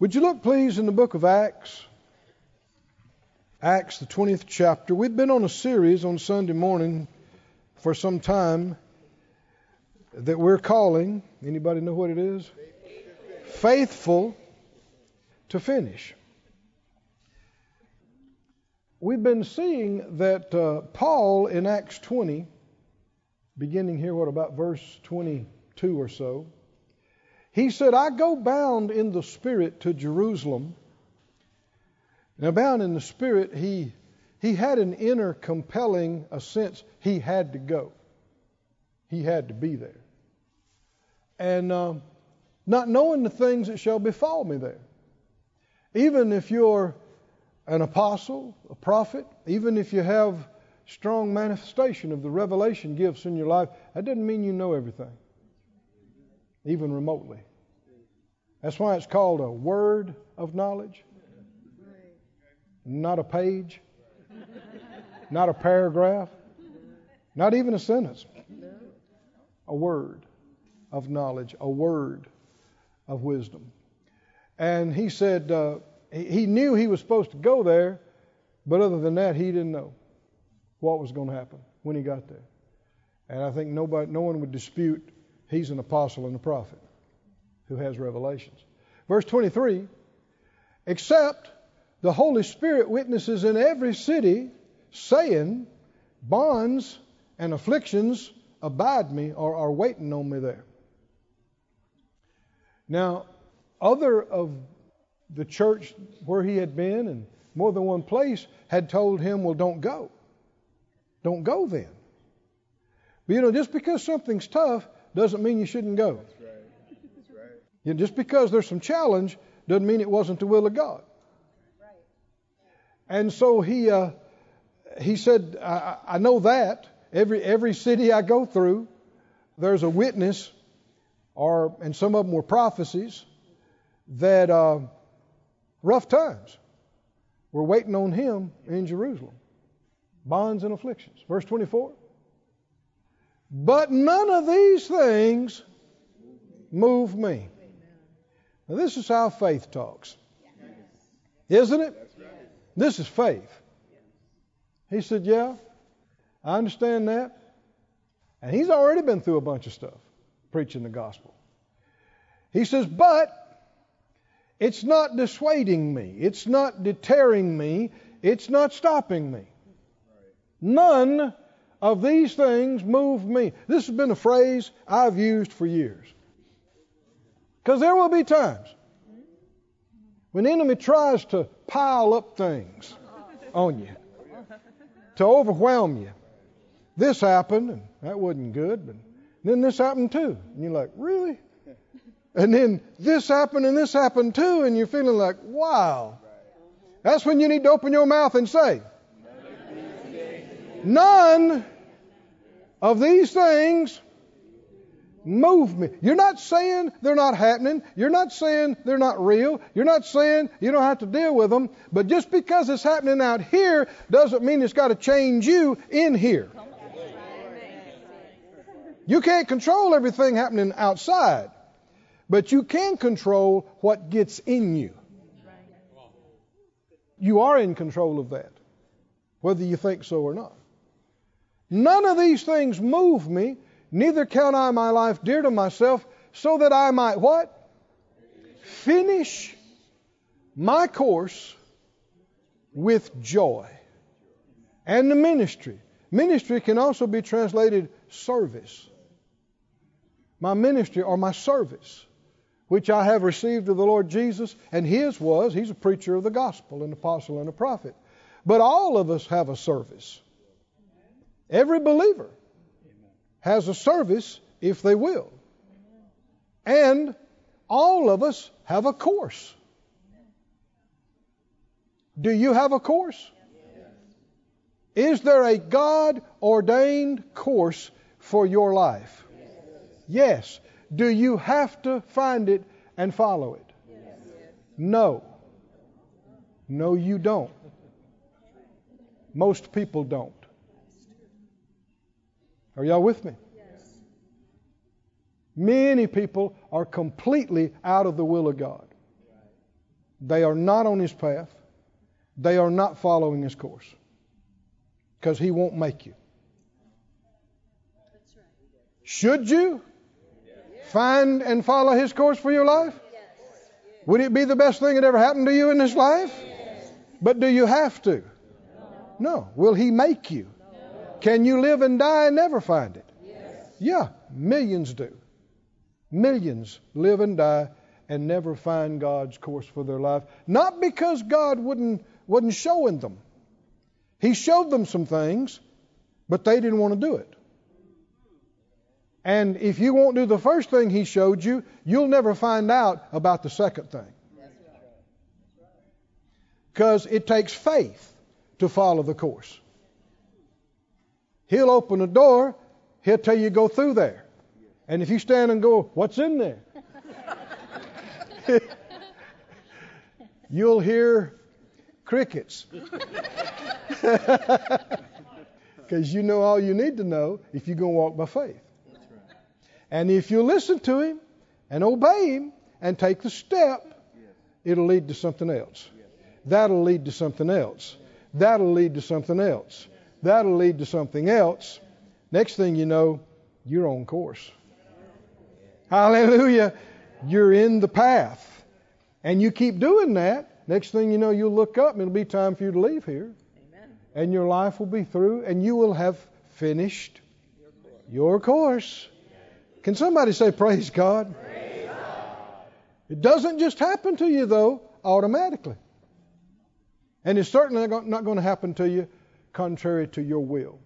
Would you look, please, in the book of Acts? Acts, the 20th chapter. We've been on a series on Sunday morning for some time that we're calling, anybody know what it is? Faithful to finish. We've been seeing that uh, Paul in Acts 20, beginning here, what about verse 22 or so, he said, I go bound in the Spirit to Jerusalem. Now, bound in the Spirit, he, he had an inner compelling a sense he had to go. He had to be there. And um, not knowing the things that shall befall me there. Even if you're an apostle, a prophet, even if you have strong manifestation of the revelation gifts in your life, that doesn't mean you know everything, even remotely. That's why it's called a word of knowledge, not a page, not a paragraph, not even a sentence. A word of knowledge, a word of wisdom. And he said uh, he knew he was supposed to go there, but other than that, he didn't know what was going to happen when he got there. And I think nobody, no one would dispute he's an apostle and a prophet who has revelations. Verse 23 Except the Holy Spirit witnesses in every city, saying, Bonds and afflictions abide me or are waiting on me there. Now, other of the church where he had been and more than one place had told him, Well, don't go. Don't go then. But you know, just because something's tough doesn't mean you shouldn't go. You know, just because there's some challenge doesn't mean it wasn't the will of God. And so he uh, he said, I, I know that every every city I go through, there's a witness, or and some of them were prophecies that uh, rough times were waiting on him in Jerusalem, bonds and afflictions. Verse 24. But none of these things move me. Now, this is how faith talks. Isn't it? This is faith. He said, Yeah, I understand that. And he's already been through a bunch of stuff preaching the gospel. He says, But it's not dissuading me, it's not deterring me, it's not stopping me. None of these things move me. This has been a phrase I've used for years. Because there will be times when the enemy tries to pile up things on you, to overwhelm you. This happened, and that wasn't good, but then this happened too. And you're like, really? And then this happened and this happened too, and you're feeling like, wow. That's when you need to open your mouth and say, None of these things move me. You're not saying they're not happening. You're not saying they're not real. You're not saying you don't have to deal with them. But just because it's happening out here doesn't mean it's got to change you in here. You can't control everything happening outside, but you can control what gets in you. You are in control of that, whether you think so or not. None of these things move me Neither count I my life dear to myself, so that I might what? Finish my course with joy. And the ministry. Ministry can also be translated service. My ministry or my service, which I have received of the Lord Jesus, and his was, he's a preacher of the gospel, an apostle and a prophet. But all of us have a service. Every believer has a service if they will. And all of us have a course. Do you have a course? Is there a God ordained course for your life? Yes. Do you have to find it and follow it? No. No, you don't. Most people don't. Are y'all with me? Yes. Many people are completely out of the will of God. they are not on his path, they are not following his course. Because he won't make you. Should you find and follow his course for your life? Would it be the best thing that ever happened to you in this life? But do you have to? No. Will he make you? Can you live and die and never find it? Yes. Yeah, millions do. Millions live and die and never find God's course for their life. Not because God wouldn't wasn't showing them. He showed them some things, but they didn't want to do it. And if you won't do the first thing he showed you, you'll never find out about the second thing. Because it takes faith to follow the course. He'll open the door, he'll tell you go through there. And if you stand and go, What's in there? You'll hear crickets. Because you know all you need to know if you're going to walk by faith. And if you listen to him and obey him and take the step, it'll lead to something else. That'll lead to something else. That'll lead to something else. That'll lead to something else. Next thing you know, you're on course. Hallelujah. You're in the path. And you keep doing that. Next thing you know, you'll look up and it'll be time for you to leave here. Amen. And your life will be through and you will have finished your course. Can somebody say, Praise God? Praise God? It doesn't just happen to you, though, automatically. And it's certainly not going to happen to you contrary to your will.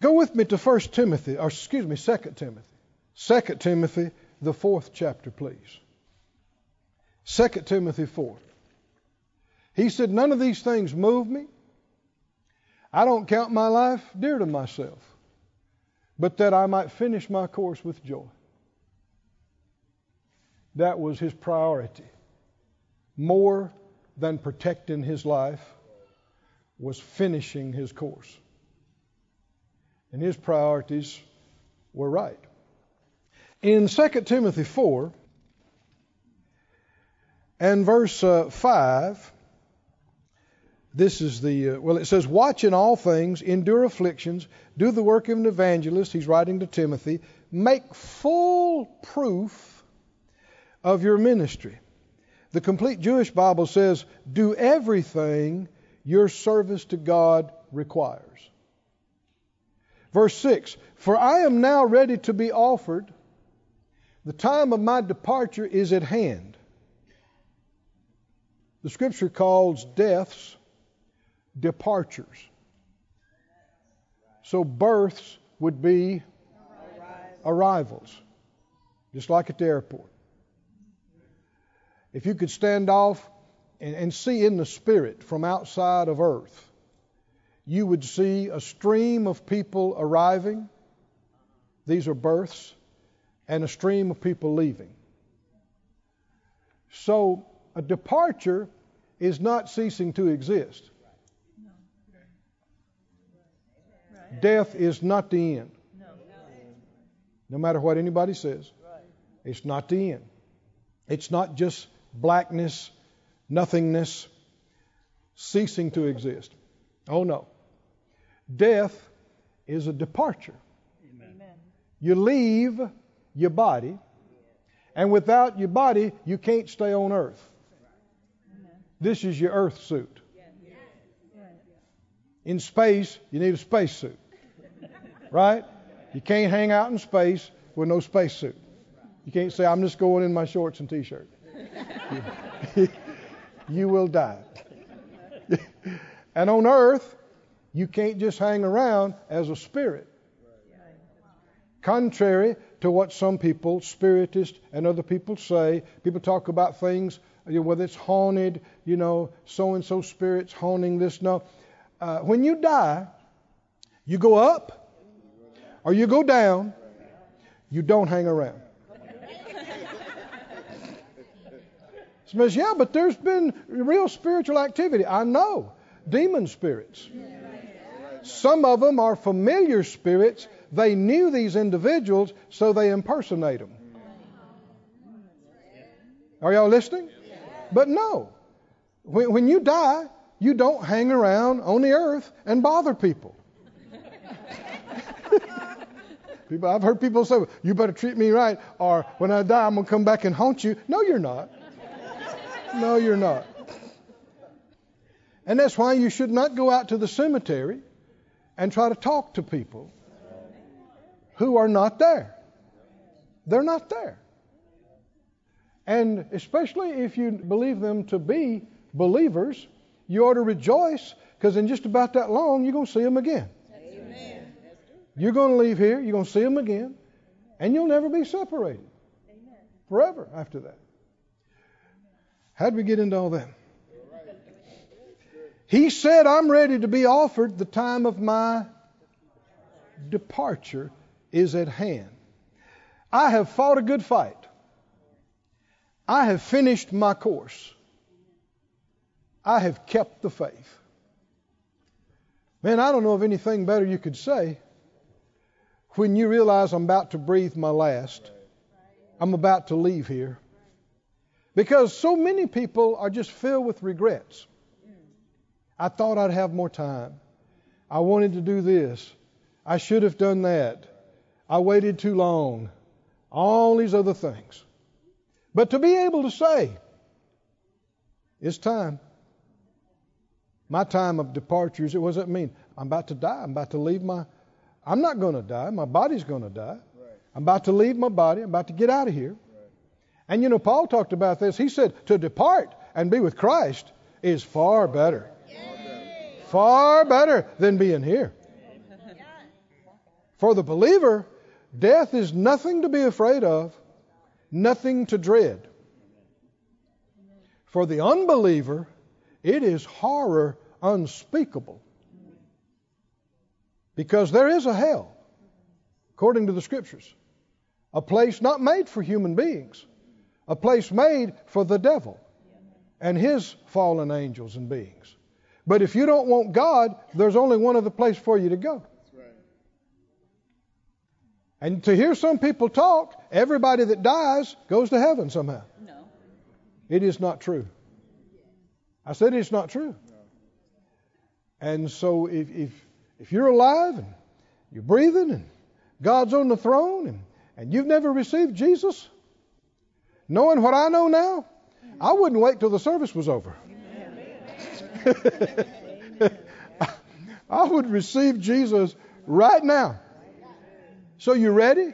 Go with me to 1 Timothy, or excuse me, 2 Timothy. 2 Timothy, the fourth chapter, please. 2 Timothy 4. He said, None of these things move me. I don't count my life dear to myself but that I might finish my course with joy. That was his priority. More than protecting his life was finishing his course. And his priorities were right. In 2 Timothy 4 and verse uh, 5, this is the, uh, well, it says, Watch in all things, endure afflictions, do the work of an evangelist. He's writing to Timothy. Make full proof of your ministry. The complete Jewish Bible says, Do everything your service to God requires. Verse 6 For I am now ready to be offered. The time of my departure is at hand. The scripture calls deaths departures. So births would be arrivals, just like at the airport. If you could stand off and, and see in the spirit from outside of earth, you would see a stream of people arriving. These are births, and a stream of people leaving. So a departure is not ceasing to exist. Death is not the end. No matter what anybody says, it's not the end. It's not just blackness, nothingness, ceasing to exist. Oh no. Death is a departure. Amen. You leave your body, and without your body, you can't stay on earth. This is your earth suit. In space, you need a spacesuit right? You can't hang out in space with no spacesuit. You can't say, I'm just going in my shorts and t shirt. you will die. and on earth, you can't just hang around as a spirit. Contrary to what some people, spiritists and other people say, people talk about things, you know, whether it's haunted, you know, so and so spirits haunting this. No. Uh, when you die, you go up or you go down, you don't hang around. Somebody says, yeah, but there's been real spiritual activity. I know. Demon spirits. Some of them are familiar spirits. They knew these individuals, so they impersonate them. Are y'all listening? But no. When, when you die, you don't hang around on the earth and bother people. people I've heard people say, you better treat me right, or when I die, I'm going to come back and haunt you. No, you're not. No, you're not. And that's why you should not go out to the cemetery and try to talk to people who are not there. They're not there. And especially if you believe them to be believers, you ought to rejoice because in just about that long, you're going to see them again. Amen. You're going to leave here, you're going to see them again, and you'll never be separated forever after that. How'd we get into all that? He said, I'm ready to be offered. The time of my departure is at hand. I have fought a good fight. I have finished my course. I have kept the faith. Man, I don't know of anything better you could say when you realize I'm about to breathe my last. I'm about to leave here. Because so many people are just filled with regrets. I thought I'd have more time. I wanted to do this. I should have done that. I waited too long. All these other things. But to be able to say, it's time. My time of departures, does that mean? I'm about to die. I'm about to leave my. I'm not going to die. My body's going to die. Right. I'm about to leave my body. I'm about to get out of here. And you know, Paul talked about this. He said, to depart and be with Christ is far better. Far better than being here. For the believer, death is nothing to be afraid of, nothing to dread. For the unbeliever, it is horror unspeakable. Because there is a hell, according to the scriptures. A place not made for human beings, a place made for the devil and his fallen angels and beings. But if you don't want God, there's only one other place for you to go. And to hear some people talk, everybody that dies goes to heaven somehow. No. It is not true. I said it's not true. And so if, if, if you're alive and you're breathing and God's on the throne and, and you've never received Jesus, knowing what I know now, I wouldn't wait till the service was over. I would receive Jesus right now. So you ready?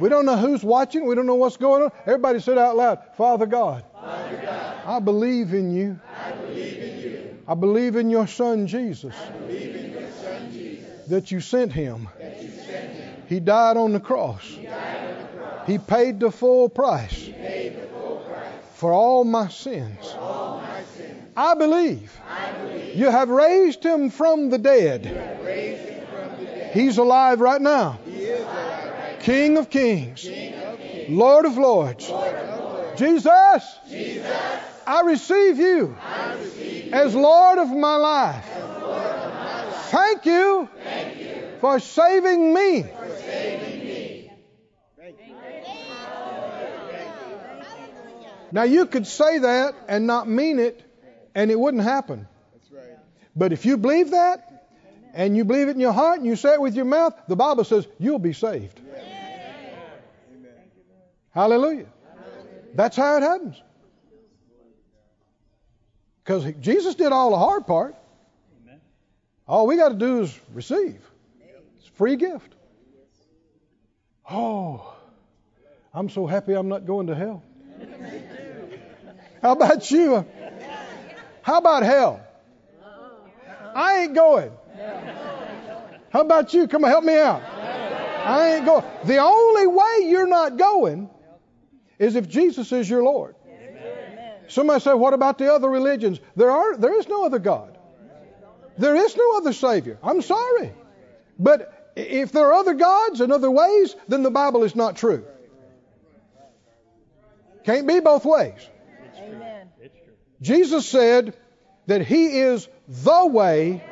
We don't know who's watching. We don't know what's going on. Everybody said out loud, Father God, Father God I, believe in you. I believe in you. I believe in your Son Jesus. Your son, Jesus that, you sent him. that you sent him. He died on the cross. He, on the cross. He paid the full price, the full price. For, all my sins. for all my sins. I believe, I believe. you have raised him from the dead. From the dead. He's alive right now. King of kings, King of kings. Lord, of lords. Lord of lords. Jesus, Jesus, I receive you, I receive you as, Lord of my life. Lord of my life. Thank, you Thank you for saving me. For saving Now you could say that and not mean it, and it wouldn't happen. Right. But if you believe that, and you believe it in your heart, and you say it with your mouth, the Bible says you'll be saved. Hallelujah. That's how it happens. Because Jesus did all the hard part. All we got to do is receive. It's a free gift. Oh, I'm so happy I'm not going to hell. How about you? How about hell? I ain't going. How about you? Come on, help me out. I ain't going. The only way you're not going is if Jesus is your Lord. Somebody say, what about the other religions? There are there is no other God. There is no other Savior. I'm sorry. But if there are other gods and other ways, then the Bible is not true. Can't be both ways. Amen. Jesus said that He is the way,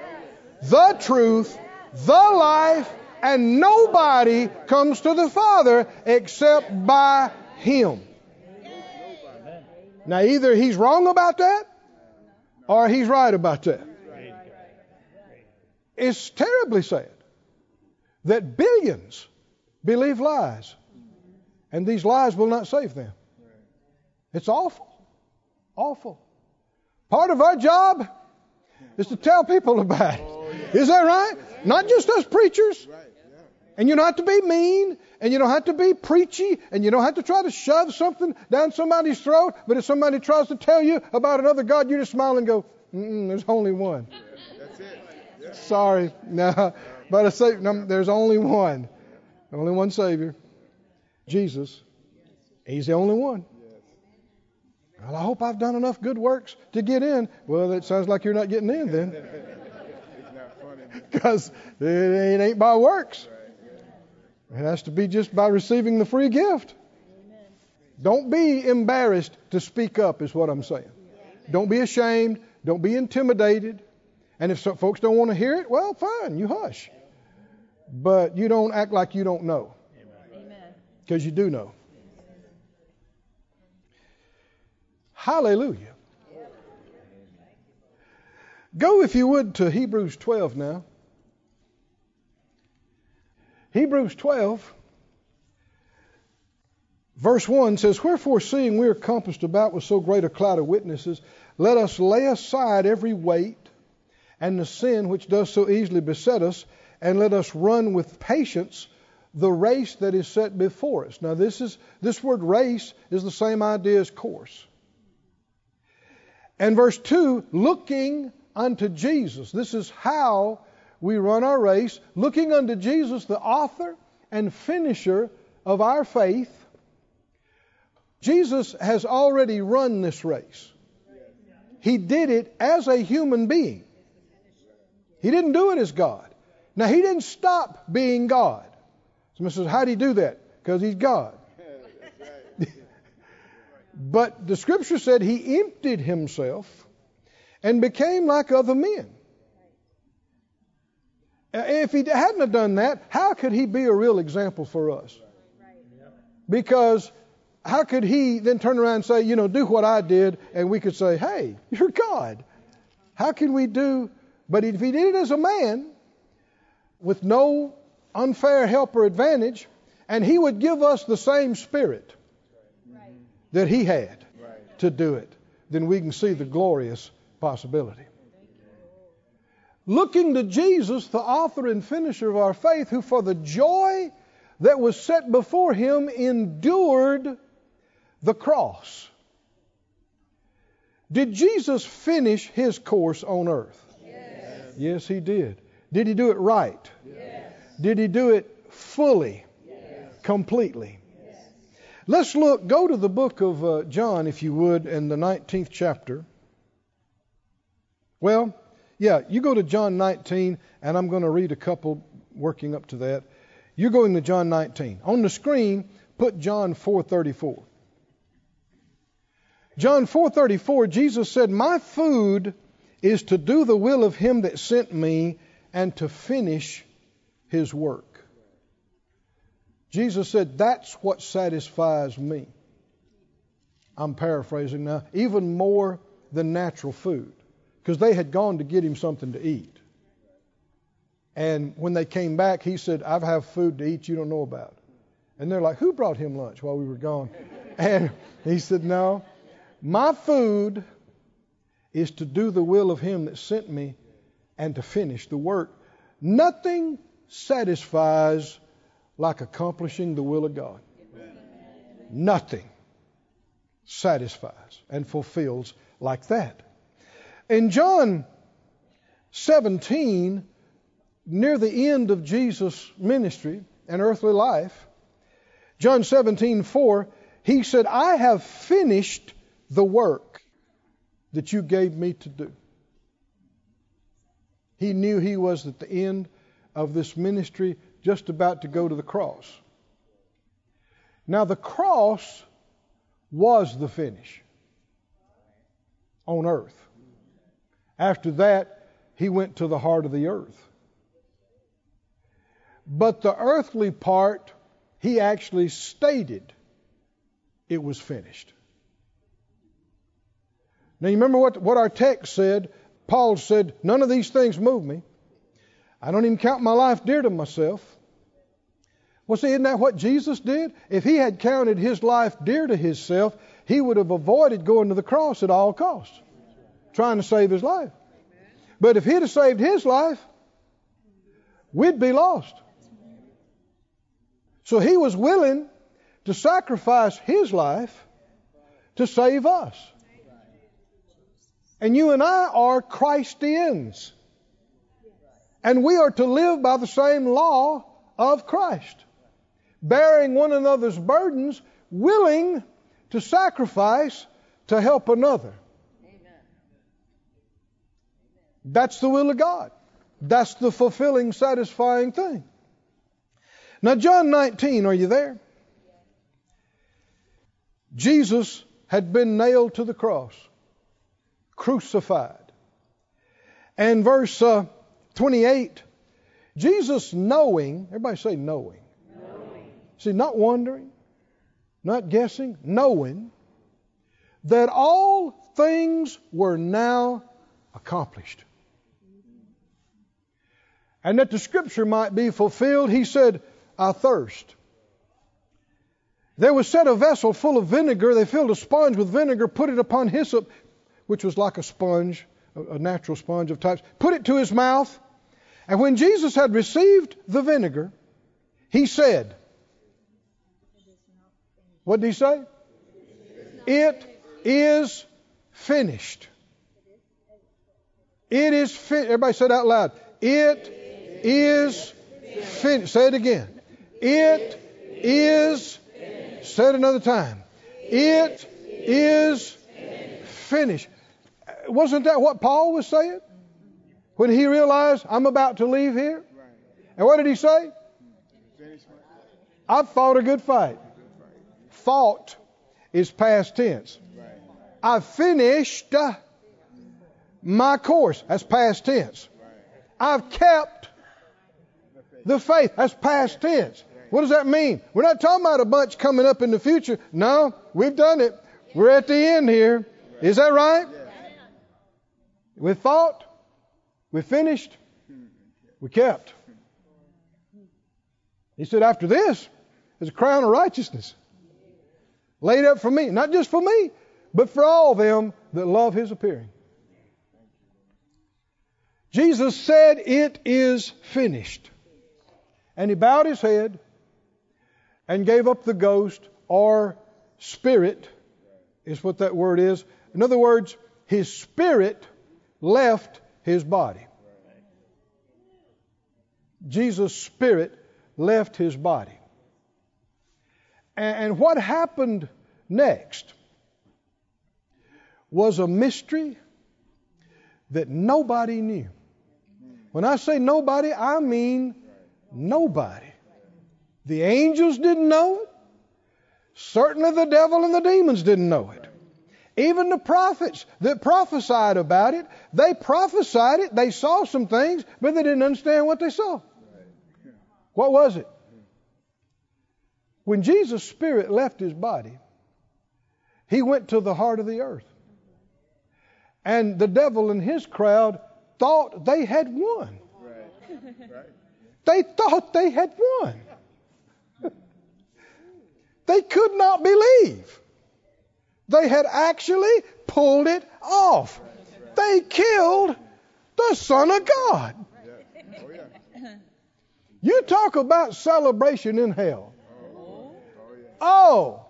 the truth, the life, and nobody comes to the Father except by him. Now, either he's wrong about that or he's right about that. It's terribly sad that billions believe lies, and these lies will not save them. It's awful. Awful. Part of our job is to tell people about it. Is that right? Not just us preachers. And you don't have to be mean, and you don't have to be preachy, and you don't have to try to shove something down somebody's throat. But if somebody tries to tell you about another God, you just smile and go, "There's only one." That's it. Sorry, no, but I say no, there's only one, only one Savior, Jesus. He's the only one. Well, I hope I've done enough good works to get in. Well, it sounds like you're not getting in then. Because it ain't by works. It has to be just by receiving the free gift. Don't be embarrassed to speak up, is what I'm saying. Don't be ashamed. Don't be intimidated. And if some folks don't want to hear it, well, fine, you hush. But you don't act like you don't know. Because you do know. Hallelujah. Go, if you would, to Hebrews 12 now. Hebrews 12, verse 1 says, Wherefore, seeing we are compassed about with so great a cloud of witnesses, let us lay aside every weight and the sin which does so easily beset us, and let us run with patience the race that is set before us. Now, this is this word race is the same idea as course. And verse 2, looking unto Jesus. This is how we run our race, looking unto Jesus, the author and finisher of our faith. Jesus has already run this race. He did it as a human being. He didn't do it as God. Now, he didn't stop being God. Somebody says, How did he do that? Because he's God. But the scripture said he emptied himself and became like other men. If he hadn't have done that, how could he be a real example for us? Because how could he then turn around and say, you know, do what I did, and we could say, hey, you're God. How can we do? But if he did it as a man, with no unfair help or advantage, and he would give us the same spirit that he had to do it, then we can see the glorious possibility looking to Jesus, the author and finisher of our faith, who for the joy that was set before him endured the cross. Did Jesus finish his course on earth? Yes, yes he did. Did he do it right? Yes. Did he do it fully? Yes. Completely? Let's look, go to the book of uh, John, if you would, in the 19th chapter. Well, yeah, you go to John 19, and I'm going to read a couple working up to that. You're going to John 19. On the screen, put John 4:34. John 4:34, Jesus said, "My food is to do the will of him that sent me and to finish his work." Jesus said, "That's what satisfies me." I'm paraphrasing now, even more than natural food because they had gone to get him something to eat. And when they came back, he said, I have food to eat you don't know about. And they're like, Who brought him lunch while we were gone? And he said, No, my food is to do the will of him that sent me and to finish the work. Nothing satisfies like accomplishing the will of God. Nothing satisfies and fulfills like that. In John 17, near the end of Jesus' ministry and earthly life, John 17, 4, he said, I have finished the work that you gave me to do. He knew he was at the end of this ministry, just about to go to the cross. Now, the cross was the finish on earth. After that, he went to the heart of the earth. But the earthly part, he actually stated it was finished. Now, you remember what, what our text said? Paul said, None of these things move me. I don't even count my life dear to myself. Well, see, isn't that what Jesus did? If he had counted his life dear to himself, he would have avoided going to the cross at all costs, trying to save his life. But if he'd have saved his life, we'd be lost. So he was willing to sacrifice his life to save us. And you and I are Christians. And we are to live by the same law of Christ, bearing one another's burdens, willing to sacrifice to help another. Amen. That's the will of God. That's the fulfilling, satisfying thing. Now, John 19, are you there? Jesus had been nailed to the cross, crucified. And verse uh, 28, Jesus knowing, everybody say knowing. knowing. See, not wondering, not guessing, knowing that all things were now accomplished. And that the scripture might be fulfilled, he said, I thirst. There was set a vessel full of vinegar. They filled a sponge with vinegar, put it upon hyssop, which was like a sponge, a natural sponge of types, put it to his mouth. And when Jesus had received the vinegar, he said, What did he say? It is finished. It is finished. Everybody said out loud. It is finished. Say it again. It is Say it another time. It is finished. Wasn't that what Paul was saying? When he realized, I'm about to leave here? And what did he say? I've fought a good fight. Fought is past tense. I've finished my course. That's past tense. I've kept the faith. That's past tense. What does that mean? We're not talking about a bunch coming up in the future. No, we've done it. We're at the end here. Is that right? We fought. We finished. We kept. He said, after this, there's a crown of righteousness laid up for me. Not just for me, but for all them that love his appearing. Jesus said, It is finished. And he bowed his head and gave up the ghost or spirit, is what that word is. In other words, his spirit left his body. Jesus' spirit left his body. And what happened next was a mystery that nobody knew. When I say nobody, I mean nobody. The angels didn't know it. Certainly the devil and the demons didn't know it. Even the prophets that prophesied about it, they prophesied it, they saw some things, but they didn't understand what they saw. What was it? When Jesus' spirit left his body, he went to the heart of the earth. And the devil and his crowd thought they had won. They thought they had won. They could not believe. They had actually pulled it off. They killed the Son of God. You talk about celebration in hell. Oh.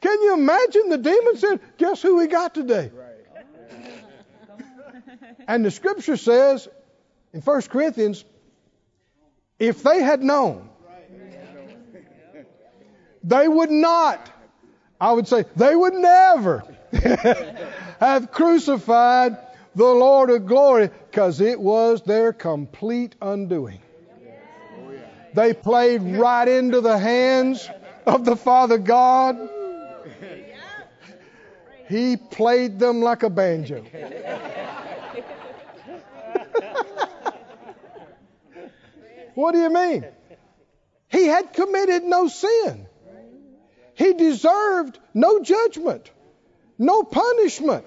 Can you imagine the demon said, Guess who we got today? And the scripture says in 1 Corinthians, if they had known they would not, I would say, they would never have crucified the Lord of glory because it was their complete undoing. They played right into the hands of the Father God. He played them like a banjo. what do you mean? He had committed no sin. He deserved no judgment, no punishment.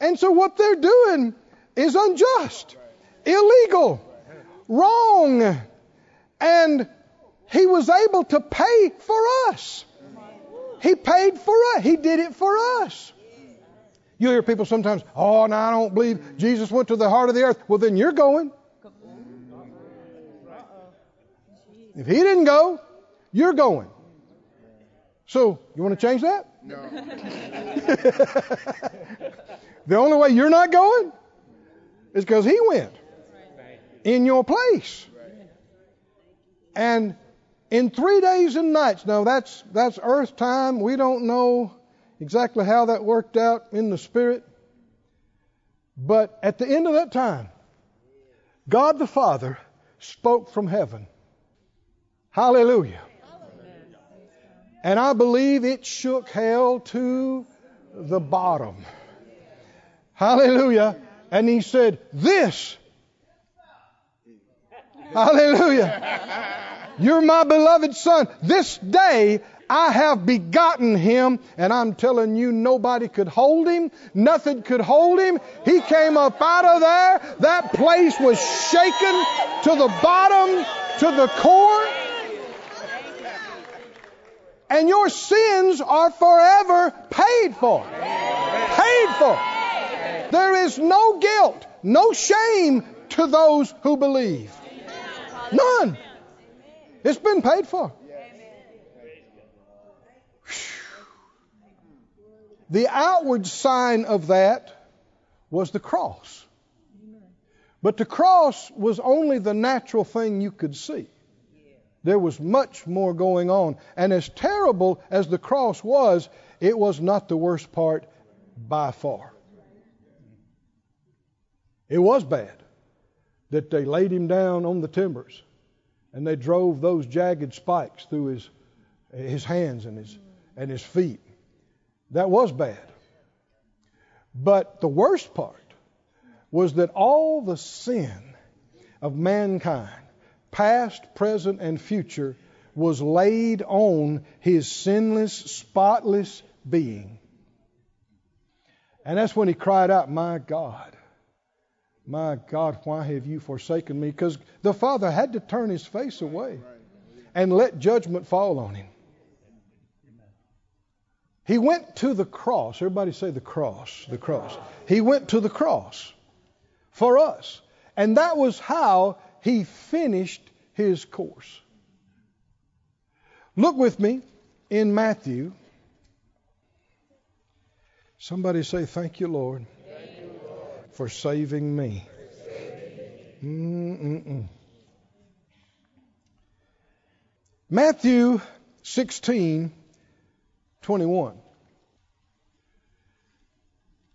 And so what they're doing is unjust, illegal, wrong. And he was able to pay for us. He paid for us. He did it for us. You hear people sometimes, oh, no, I don't believe Jesus went to the heart of the earth. Well, then you're going. If he didn't go, you're going. So, you want to change that? No. the only way you're not going is because he went in your place. And in three days and nights, now that's that's earth time. We don't know exactly how that worked out in the spirit. But at the end of that time, God the Father spoke from heaven. Hallelujah. And I believe it shook hell to the bottom. Hallelujah. And he said, This. Hallelujah. You're my beloved son. This day I have begotten him, and I'm telling you, nobody could hold him. Nothing could hold him. He came up out of there. That place was shaken to the bottom, to the core. And your sins are forever paid for. Paid for. There is no guilt, no shame to those who believe. None. It's been paid for. The outward sign of that was the cross. But the cross was only the natural thing you could see. There was much more going on. And as terrible as the cross was, it was not the worst part by far. It was bad that they laid him down on the timbers and they drove those jagged spikes through his, his hands and his, and his feet. That was bad. But the worst part was that all the sin of mankind, past, present, and future, was laid on his sinless, spotless being. And that's when he cried out, My God, my God, why have you forsaken me? Because the Father had to turn his face away and let judgment fall on him. He went to the cross. Everybody say the cross, the cross. He went to the cross for us. And that was how he finished his course. Look with me in Matthew. Somebody say, Thank you, Lord, for saving me. Mm-mm-mm. Matthew 16 21.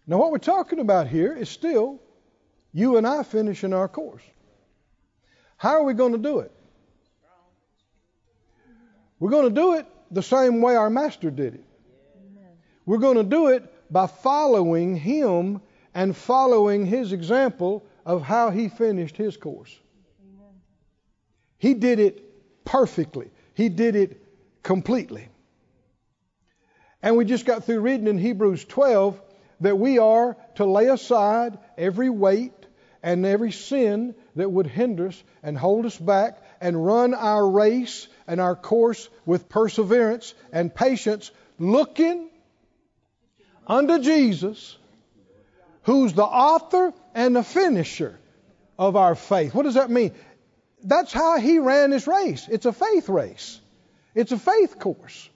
Now, what we're talking about here is still you and I finishing our course. How are we going to do it? We're going to do it the same way our Master did it. We're going to do it by following Him and following His example of how He finished His course. He did it perfectly, He did it completely. And we just got through reading in Hebrews 12 that we are to lay aside every weight and every sin that would hinder us and hold us back and run our race and our course with perseverance and patience, looking unto Jesus, who's the author and the finisher of our faith. What does that mean? That's how he ran his race. It's a faith race, it's a faith course.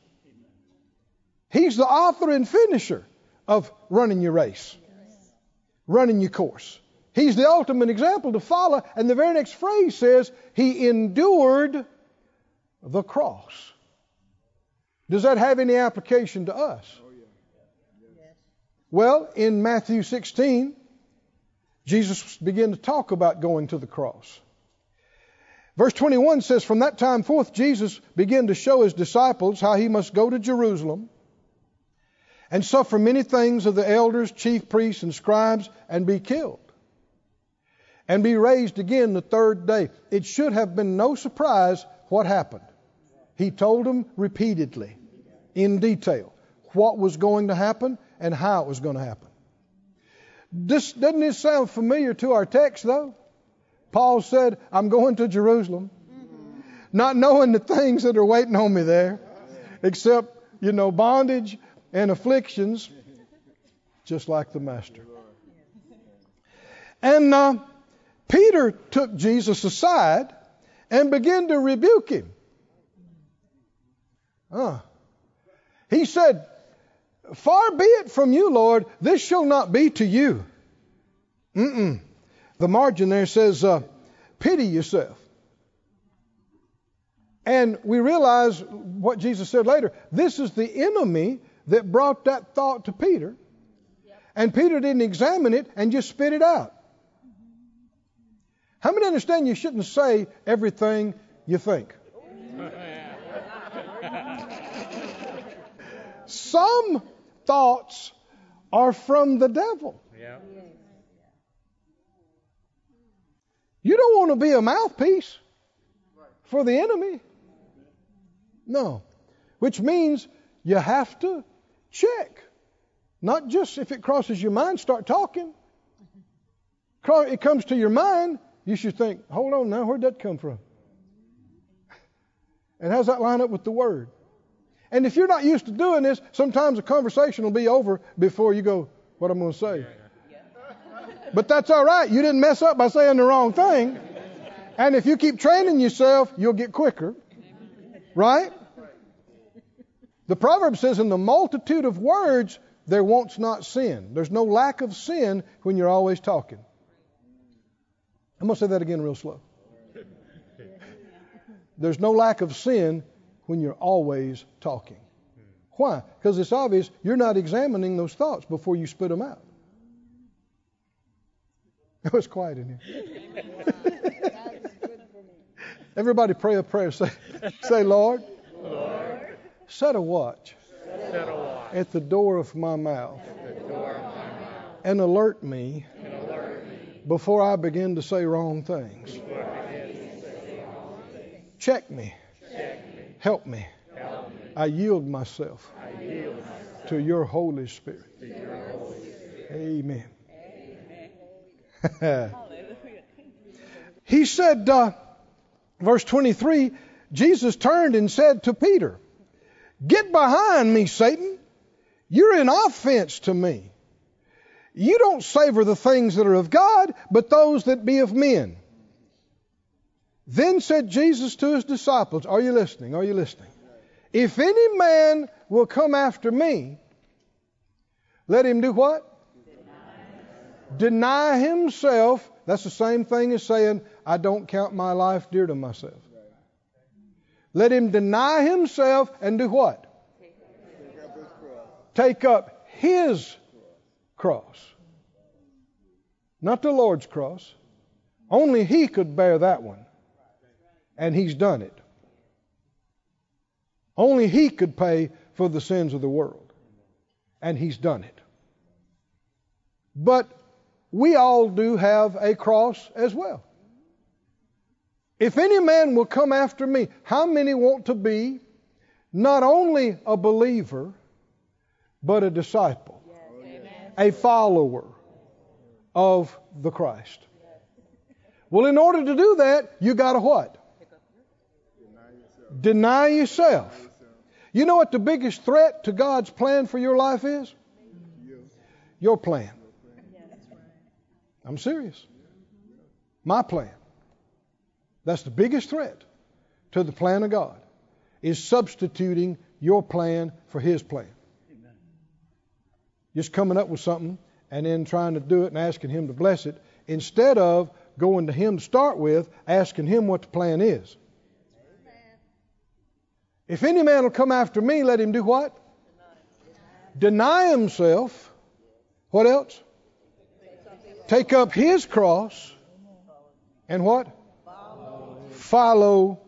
He's the author and finisher of running your race, running your course. He's the ultimate example to follow. And the very next phrase says, He endured the cross. Does that have any application to us? Oh, well, in Matthew 16, Jesus began to talk about going to the cross. Verse 21 says, From that time forth, Jesus began to show his disciples how he must go to Jerusalem and suffer many things of the elders, chief priests, and scribes, and be killed, and be raised again the third day. It should have been no surprise what happened. He told them repeatedly, in detail, what was going to happen and how it was going to happen. This, doesn't this sound familiar to our text, though? Paul said, I'm going to Jerusalem, not knowing the things that are waiting on me there, except, you know, bondage and afflictions, just like the Master. And uh, Peter took Jesus aside and began to rebuke him. Uh, he said, Far be it from you, Lord, this shall not be to you. Mm-mm. The margin there says, uh, pity yourself. And we realize what Jesus said later. This is the enemy that brought that thought to Peter. And Peter didn't examine it and just spit it out. How many understand you shouldn't say everything you think? Some thoughts are from the devil. You don't want to be a mouthpiece for the enemy. No. Which means you have to check. Not just if it crosses your mind, start talking. It comes to your mind, you should think, hold on now, where'd that come from? And how's that line up with the Word? And if you're not used to doing this, sometimes a conversation will be over before you go, what I'm going to say. But that's all right. You didn't mess up by saying the wrong thing. And if you keep training yourself, you'll get quicker. Right? The proverb says, in the multitude of words, there wants not sin. There's no lack of sin when you're always talking. I'm going to say that again real slow. There's no lack of sin when you're always talking. Why? Because it's obvious you're not examining those thoughts before you spit them out. It was quiet in here. Everybody pray a prayer. Say, say Lord, Lord set, a watch, set a watch at the door of my mouth, of my mouth and, alert me, and alert me before I begin to say wrong things. Check, me. Help me. I, yield myself, to your Holy Spirit. Your Holy Spirit. Amen. he said, uh, verse 23, Jesus turned and said to Peter, Get behind me, Satan. You're an offense to me. You don't savor the things that are of God, but those that be of men. Then said Jesus to his disciples, Are you listening? Are you listening? If any man will come after me, let him do what? Deny himself. That's the same thing as saying, I don't count my life dear to myself. Let him deny himself and do what? Take up his cross. Not the Lord's cross. Only he could bear that one. And he's done it. Only he could pay for the sins of the world. And he's done it. But we all do have a cross as well. If any man will come after me, how many want to be not only a believer, but a disciple. A follower of the Christ? Well, in order to do that, you got to what? Deny yourself. You know what the biggest threat to God's plan for your life is? Your plan. I'm serious. My plan. That's the biggest threat to the plan of God is substituting your plan for his plan. Just coming up with something and then trying to do it and asking him to bless it instead of going to him to start with, asking him what the plan is. Amen. If any man will come after me, let him do what? Deny, Deny himself. What else? Take up his cross and what? Follow, Follow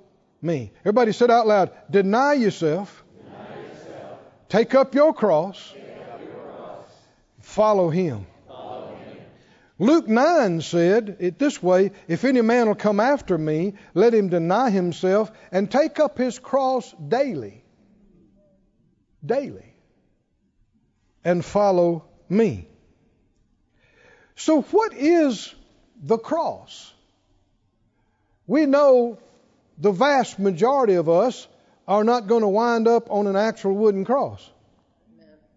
me. Everybody said out loud, deny yourself. Deny yourself. Take up your cross. Follow him. Luke 9 said it this way If any man will come after me, let him deny himself and take up his cross daily. Daily. And follow me. So, what is the cross? We know the vast majority of us are not going to wind up on an actual wooden cross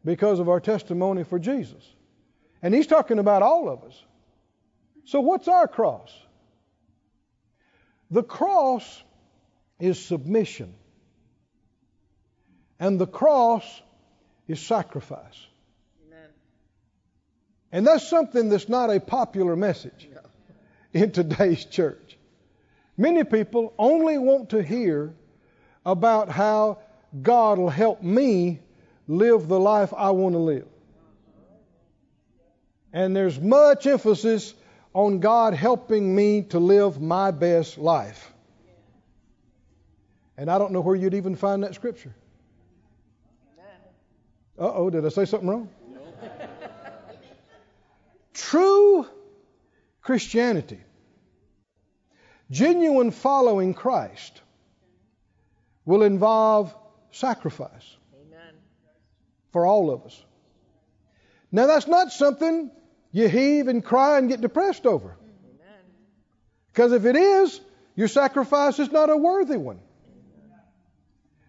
because of our testimony for Jesus. And he's talking about all of us. So, what's our cross? The cross is submission, and the cross is sacrifice. Amen. And that's something that's not a popular message no. in today's church. Many people only want to hear about how God will help me live the life I want to live. And there's much emphasis on God helping me to live my best life. And I don't know where you'd even find that scripture. Uh oh, did I say something wrong? True Christianity, genuine following Christ, will involve sacrifice. For all of us. Now, that's not something you heave and cry and get depressed over. Because if it is, your sacrifice is not a worthy one.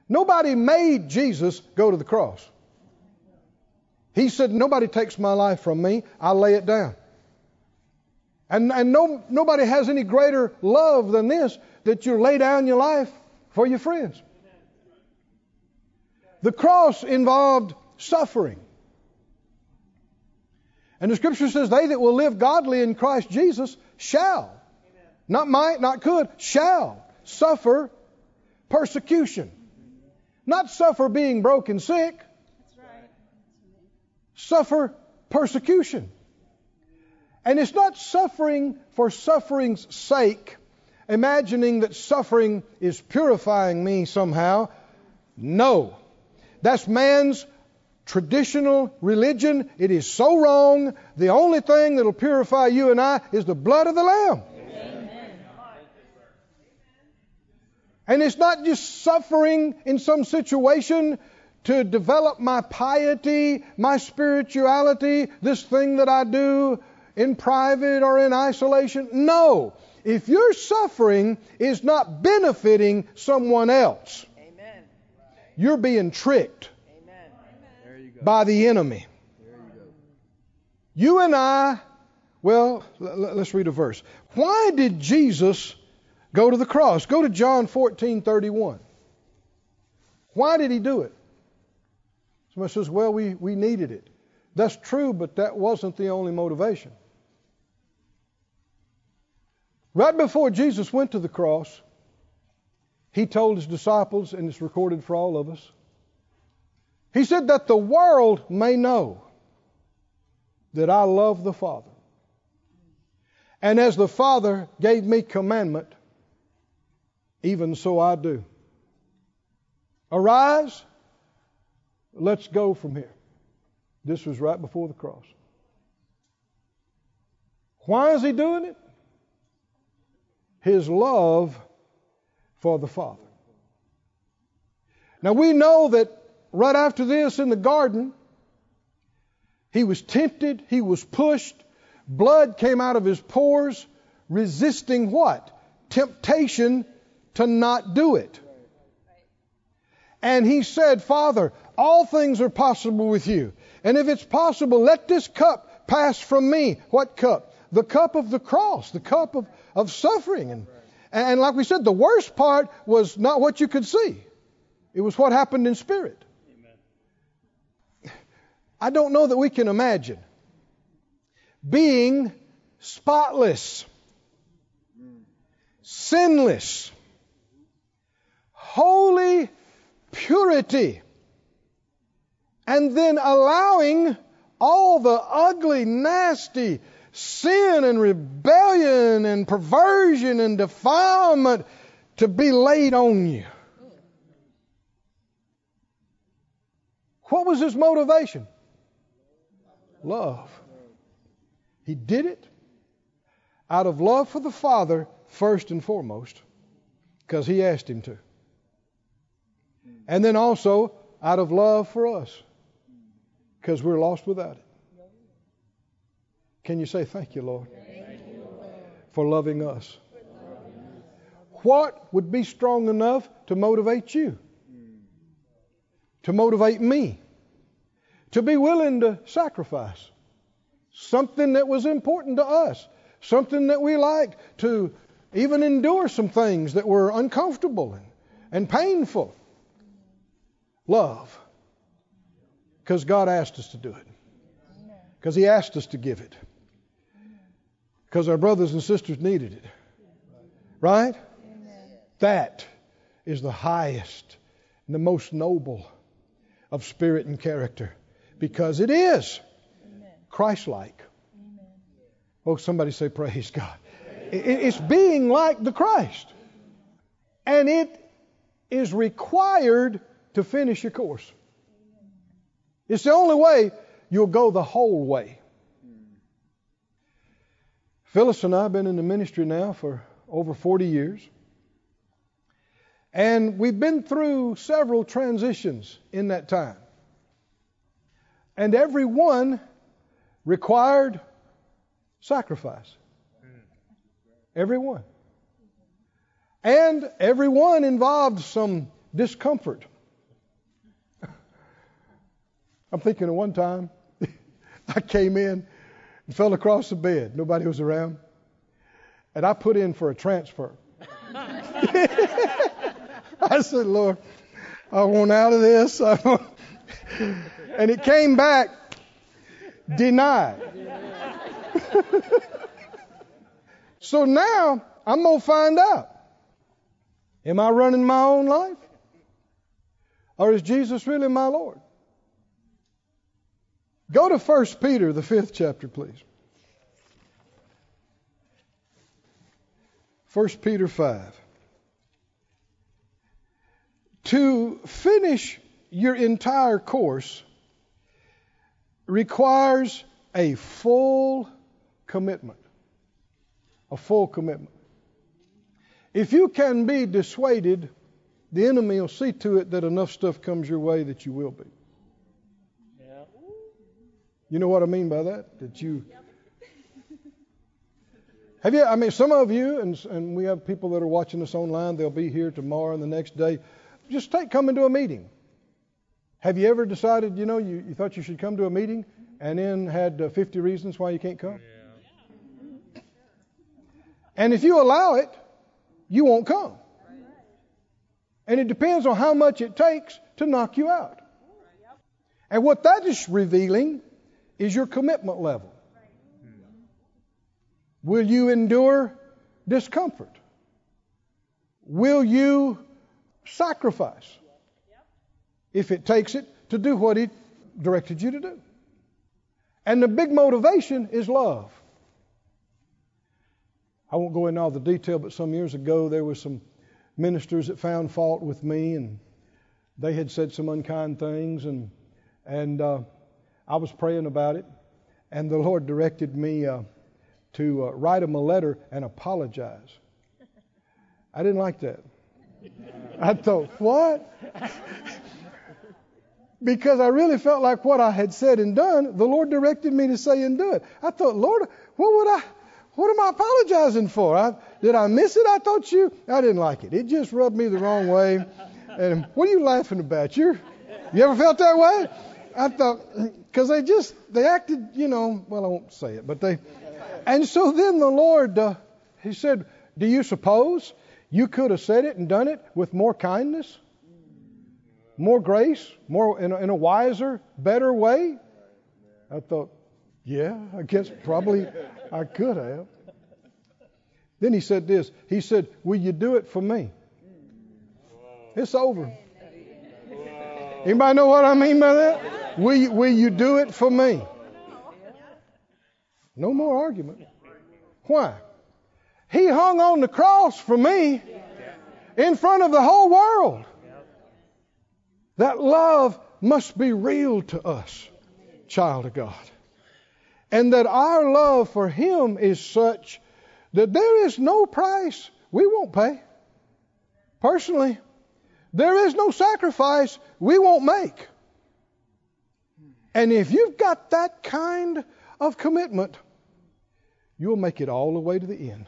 Nobody made Jesus go to the cross. He said, Nobody takes my life from me, I lay it down. And, and no, nobody has any greater love than this that you lay down your life for your friends. The cross involved suffering. And the scripture says, They that will live godly in Christ Jesus shall, not might, not could, shall suffer persecution. Not suffer being broken sick, suffer persecution. And it's not suffering for suffering's sake, imagining that suffering is purifying me somehow. No. That's man's traditional religion. It is so wrong. The only thing that'll purify you and I is the blood of the Lamb. Amen. And it's not just suffering in some situation to develop my piety, my spirituality, this thing that I do in private or in isolation. No. If your suffering is not benefiting someone else, Amen. you're being tricked. By the enemy. You, and I, well, let's read a verse. Why did Jesus go to the cross? Go to John 14 31. Why did he do it? Somebody says, well, we, we needed it. That's true, but that wasn't the only motivation. Right before Jesus went to the cross, he told his disciples, and it's recorded for all of us, he said that the world may know that I love the Father. And as the Father gave me commandment, even so I do. Arise, Let's go from here. This was right before the cross. Why is he doing it? His love for the Father. Now we know that right after this in the garden, he was tempted, he was pushed, blood came out of his pores, resisting what? Temptation to not do it. And he said, Father, all things are possible with you. And if it's possible, let this cup pass from me. What cup? The cup of the cross, the cup of, of suffering. And, and like we said, the worst part was not what you could see, it was what happened in spirit. I don't know that we can imagine being spotless, sinless, holy purity and then allowing all the ugly, nasty sin and rebellion and perversion and defilement to be laid on you. What was his motivation? Love. He did it out of love for the Father, first and foremost, because he asked him to. And then also out of love for us because we're lost without it. Can you say thank you, Lord, for loving us? What would be strong enough to motivate you? To motivate me? To be willing to sacrifice something that was important to us, something that we liked, to even endure some things that were uncomfortable and, and painful. Love. Because God asked us to do it. Because He asked us to give it. Because our brothers and sisters needed it. Right? That is the highest and the most noble of spirit and character. Because it is Christ like. Oh, somebody say, Praise God. It's being like the Christ. And it is required to finish your course. It's the only way you'll go the whole way. Phyllis and I have been in the ministry now for over 40 years. And we've been through several transitions in that time. And every one required sacrifice. Every one. And every one involved some discomfort. I'm thinking of one time I came in and fell across the bed. Nobody was around. And I put in for a transfer. I said, Lord, I want out of this. And it came back denied. so now I'm going to find out. Am I running my own life? Or is Jesus really my Lord? Go to 1 Peter, the fifth chapter, please. 1 Peter 5. To finish your entire course requires a full commitment. A full commitment. If you can be dissuaded, the enemy will see to it that enough stuff comes your way that you will be. You know what I mean by that? That you. Have you? I mean, some of you, and, and we have people that are watching us online. They'll be here tomorrow and the next day. Just take come into a meeting. Have you ever decided, you know, you, you thought you should come to a meeting and then had uh, 50 reasons why you can't come? Yeah. And if you allow it, you won't come. And it depends on how much it takes to knock you out. And what that is revealing is your commitment level. Will you endure discomfort? Will you sacrifice if it takes it to do what He directed you to do? And the big motivation is love. I won't go into all the detail, but some years ago there were some ministers that found fault with me, and they had said some unkind things, and and uh, I was praying about it, and the Lord directed me uh, to uh, write them a letter and apologize. I didn't like that. I thought, what? Because I really felt like what I had said and done, the Lord directed me to say and do it. I thought, Lord, what would I, what am I apologizing for? I, did I miss it? I thought you, I didn't like it. It just rubbed me the wrong way. And what are you laughing about? You, you ever felt that way? I thought, because they just, they acted, you know, well, I won't say it, but they, and so then the Lord, uh, He said, Do you suppose you could have said it and done it with more kindness, more grace, more in a, in a wiser, better way? I thought, yeah, I guess probably I could have. Then he said this. He said, Will you do it for me? It's over. Anybody know what I mean by that? Will you, will you do it for me? No more argument. Why? He hung on the cross for me in front of the whole world. That love must be real to us, child of God. And that our love for Him is such that there is no price we won't pay. Personally, there is no sacrifice we won't make. And if you've got that kind of commitment, you'll make it all the way to the end.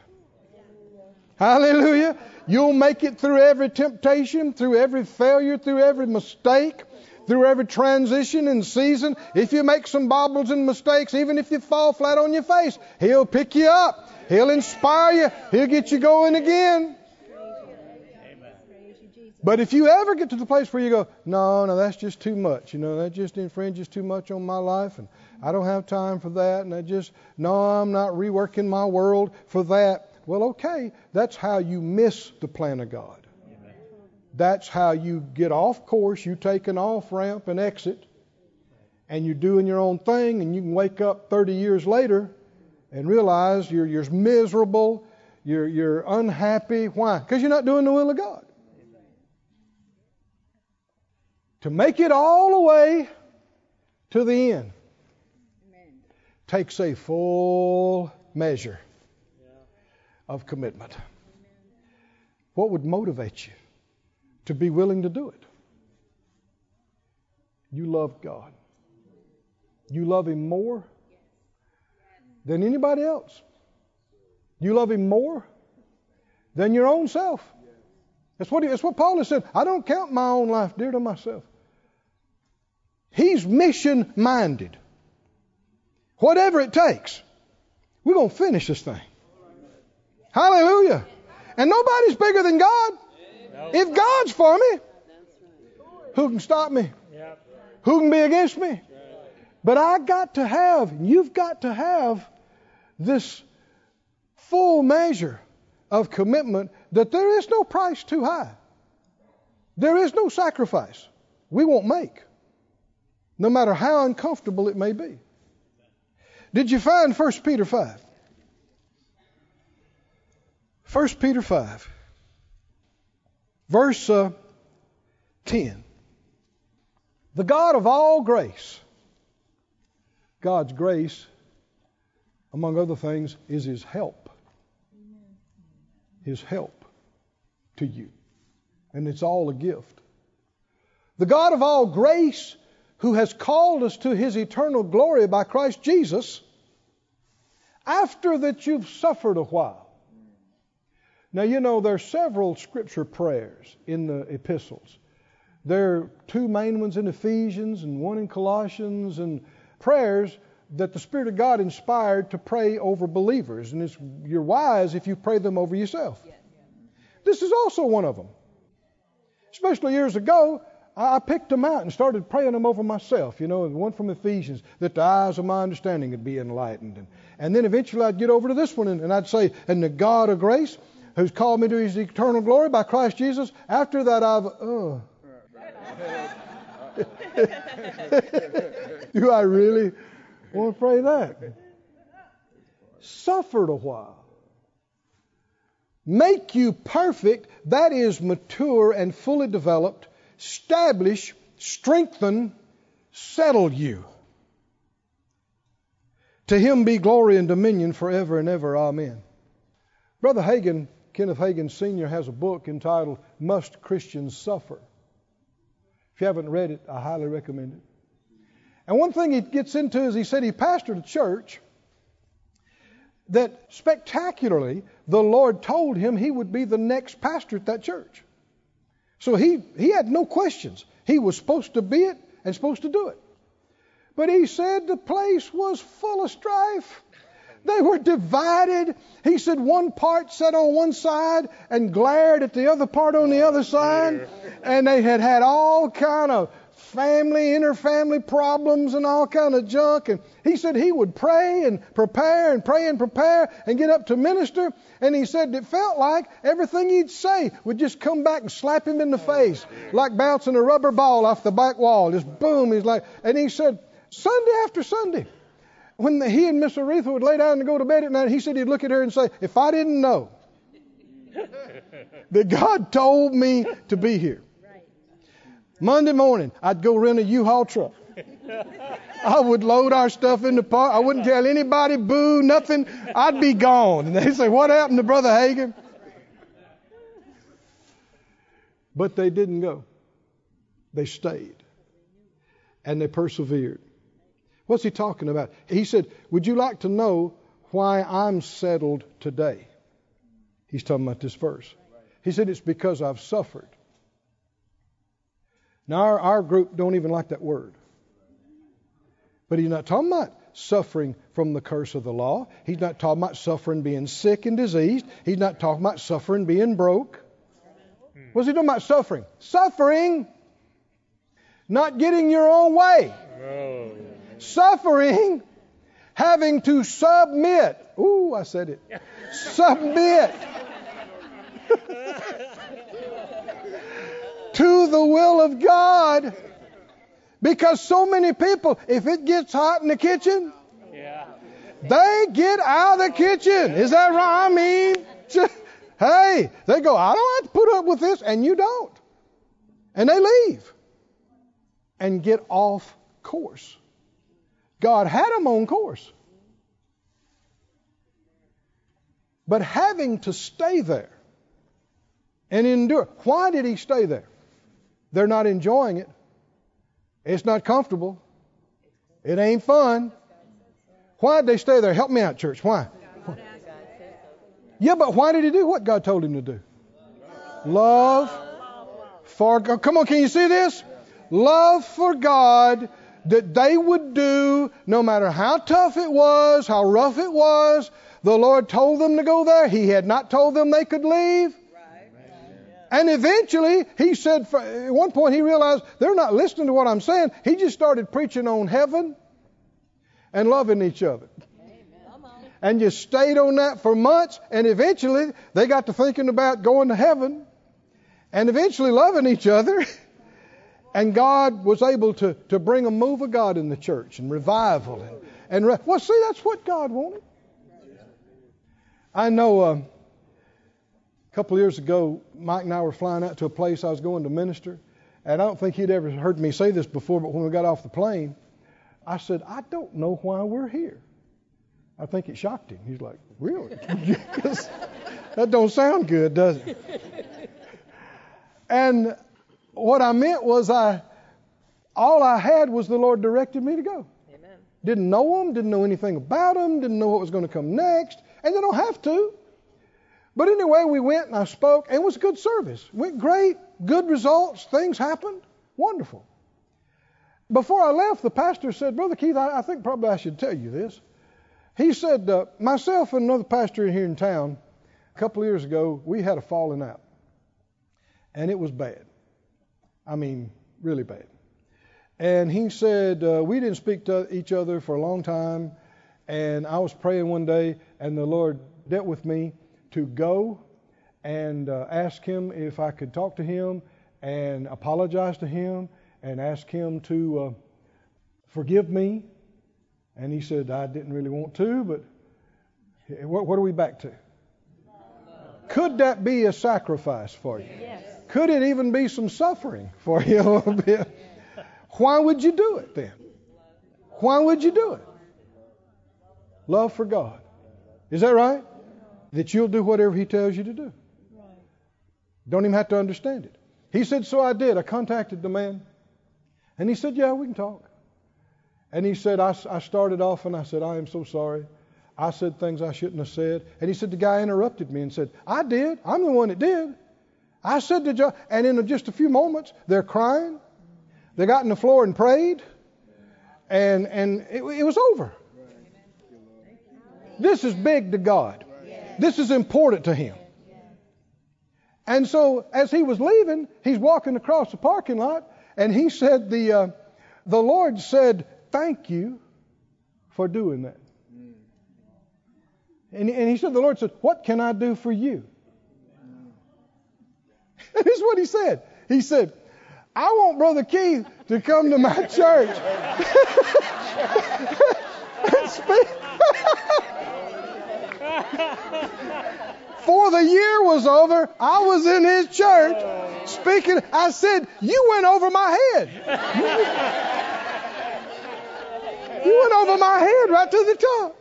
Hallelujah. You'll make it through every temptation, through every failure, through every mistake, through every transition and season. If you make some bobbles and mistakes, even if you fall flat on your face, He'll pick you up. He'll inspire you. He'll get you going again. But if you ever get to the place where you go, no, no, that's just too much, you know, that just infringes too much on my life, and I don't have time for that, and I just, no, I'm not reworking my world for that. Well, okay, that's how you miss the plan of God. That's how you get off course. You take an off ramp and exit, and you're doing your own thing, and you can wake up 30 years later and realize you're, you're miserable, you're, you're unhappy. Why? Because you're not doing the will of God. To make it all the way to the end Amen. takes a full measure of commitment. What would motivate you to be willing to do it? You love God. You love Him more than anybody else. You love Him more than your own self. That's what, he, that's what Paul has said. I don't count my own life dear to myself. He's mission minded. Whatever it takes, we're going to finish this thing. Hallelujah. And nobody's bigger than God. If God's for me, who can stop me? Who can be against me? But I got to have, you've got to have this full measure of commitment that there is no price too high. There is no sacrifice we won't make, no matter how uncomfortable it may be. Did you find 1 Peter 5? 1 Peter 5, verse uh, 10. The God of all grace, God's grace, among other things, is His help. His help to you. And it's all a gift. The God of all grace, who has called us to His eternal glory by Christ Jesus, after that you've suffered a while now, you know, there are several scripture prayers in the epistles. There are two main ones in Ephesians and one in Colossians, and prayers that the Spirit of God inspired to pray over believers. And you're wise if you pray them over yourself. This is also one of them. Especially years ago, I picked them out and started praying them over myself. You know, one from Ephesians, that the eyes of my understanding would be enlightened. And, and then eventually I'd get over to this one and, and I'd say, And the God of grace who's called me to his eternal glory by Christ Jesus. After that, I've. Uh. Do I really want to pray that? Suffered a while. Make you perfect, that is, mature and fully developed, establish, strengthen, settle you. To him be glory and dominion forever and ever. Amen. Brother Hagin Kenneth Hagin Sr. has a book entitled Must Christians Suffer? If you haven't read it, I highly recommend it. And one thing he gets into is he said he pastored a church that spectacularly the Lord told him he would be the next pastor at that church. So he, he had no questions. He was supposed to be it and supposed to do it. But he said the place was full of strife. They were divided. He said one part sat on one side and glared at the other part on the oh, other side. And they had had all kind of family, interfamily problems and all kind of junk. And he said he would pray and prepare and pray and prepare and get up to minister. And he said it felt like everything he'd say would just come back and slap him in the oh, face, like bouncing a rubber ball off the back wall. Just boom. He's like, and he said Sunday after Sunday, when he and Miss Oretha would lay down and go to bed at night, he said he'd look at her and say, If I didn't know that God told me to be here, Monday morning, I'd go rent a U-Haul truck. I would load our stuff in the park. I wouldn't tell anybody boo, nothing. I'd be gone. And they'd say, What happened to Brother Hagin? But they didn't go. They stayed. And they persevered. What's he talking about? He said, Would you like to know why I'm settled today. He's talking about this verse. He said, It's because I've suffered. Now, our, our group don't even like that word. But he's not talking about suffering from the curse of the law. He's not talking about suffering being sick and diseased. He's not talking about suffering being broke. What's he talking about suffering? Suffering, not getting your own way. Oh. Suffering, having to submit. Ooh, I said it. submit to the will of God. Because so many people, if it gets hot in the kitchen, yeah. they get out of the kitchen. Is that right? I mean, just, hey, they go, I don't have to put up with this, and you don't. And they leave and get off course. God had them on course. But having to stay there and endure. Why did he stay there? They're not enjoying it. It's not comfortable. It ain't fun. Why did they stay there? Help me out, church. Why? Yeah, but why did he do what God told him to do? Love for God. Come on, can you see this? Love for God that they would do no matter how tough it was, how rough it was. The Lord told them to go there. He had not told them they could leave. And eventually, he said, at one point, he realized they're not listening to what I'm saying. He just started preaching on heaven and loving each other. And just stayed on that for months. And eventually, they got to thinking about going to heaven and eventually loving each other. And God was able to, to bring a move of God in the church and revival. And, and re- well, see, that's what God wanted. I know. Uh, a couple of years ago, Mike and I were flying out to a place I was going to minister, and I don't think he'd ever heard me say this before, but when we got off the plane, I said, I don't know why we're here. I think it shocked him. He's like, Really? that don't sound good, does it? And what I meant was I all I had was the Lord directed me to go. Amen. Didn't know them, didn't know anything about them, didn't know what was going to come next, and they don't have to. But anyway, we went and I spoke, and it was a good service. Went great, good results, things happened. Wonderful. Before I left, the pastor said, Brother Keith, I, I think probably I should tell you this. He said, uh, myself and another pastor here in town, a couple of years ago, we had a falling out. And it was bad. I mean, really bad. And he said, uh, we didn't speak to each other for a long time. And I was praying one day, and the Lord dealt with me to go and uh, ask him if I could talk to him and apologize to him and ask him to uh, forgive me. And he said, I didn't really want to, but what, what are we back to? Could that be a sacrifice for you? Yes. Could it even be some suffering for you a little bit? Why would you do it then? Why would you do it? Love for God. Is that right? that you'll do whatever he tells you to do. Don't even have to understand it. He said, So I did. I contacted the man. And he said, Yeah, we can talk. And he said, I, I started off and I said, I am so sorry. I said things I shouldn't have said. And he said, The guy interrupted me and said, I did. I'm the one that did. I said to John, and in just a few moments, they're crying. They got on the floor and prayed. And, and it, it was over. This is big to God. This is important to him. And so as he was leaving, he's walking across the parking lot, and he said, The, uh, the Lord said, Thank you for doing that. And, and he said, The Lord said, What can I do for you? Is what he said. He said, I want Brother Keith to come to my church and speak. Before the year was over, I was in his church speaking. I said, You went over my head. You went over my head right to the top.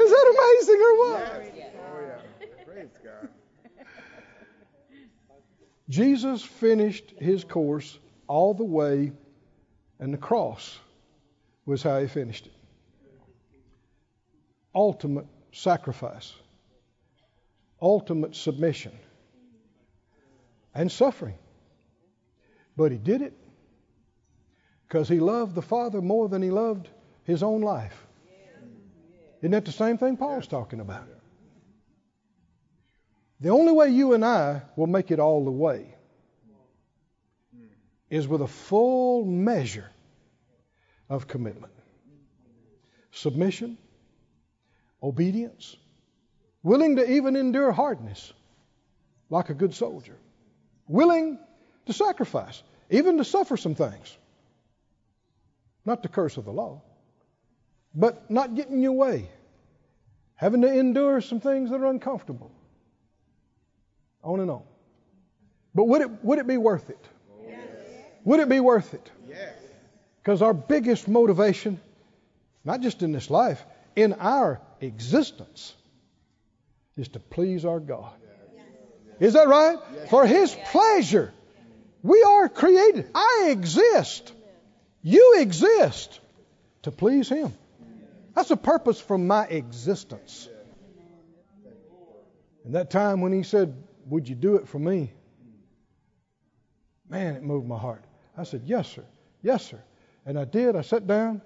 Is that amazing or what? Jesus finished his course all the way, and the cross was how he finished it. ultimate sacrifice, ultimate submission, and suffering. But he did it because he loved the Father more than he loved his own life. Isn't that the same thing Paul's talking about? The only way you and I will make it all the way is with a full measure of commitment, submission, obedience, willing to even endure hardness like a good soldier, willing to sacrifice, even to suffer some things. Not the curse of the law, but not getting your way, having to endure some things that are uncomfortable. On and on. But would it, would it be worth it? Yes. Would it be worth it? Because yes. our biggest motivation, not just in this life, in our existence, is to please our God. Is that right? Yes. For His pleasure. We are created. I exist. You exist to please Him. That's the purpose for my existence. And that time when He said, Would you do it for me? Man, it moved my heart. I said, Yes, sir. Yes, sir. And I did. I sat down.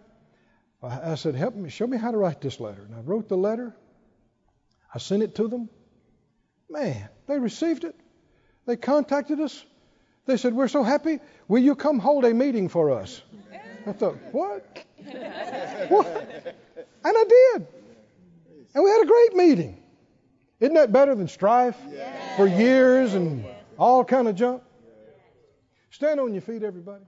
I said, Help me, show me how to write this letter. And I wrote the letter. I sent it to them. Man, they received it. They contacted us. They said, We're so happy. Will you come hold a meeting for us? I thought, What? what? And I did. And we had a great meeting. Isn't that better than strife yes. for years and all kind of junk? Stand on your feet, everybody.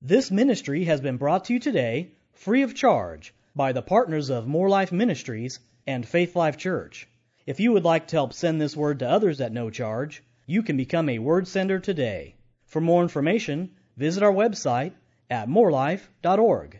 This ministry has been brought to you today free of charge by the partners of More Life Ministries and Faith Life Church. If you would like to help send this word to others at no charge, you can become a word sender today. For more information, visit our website at morelife.org.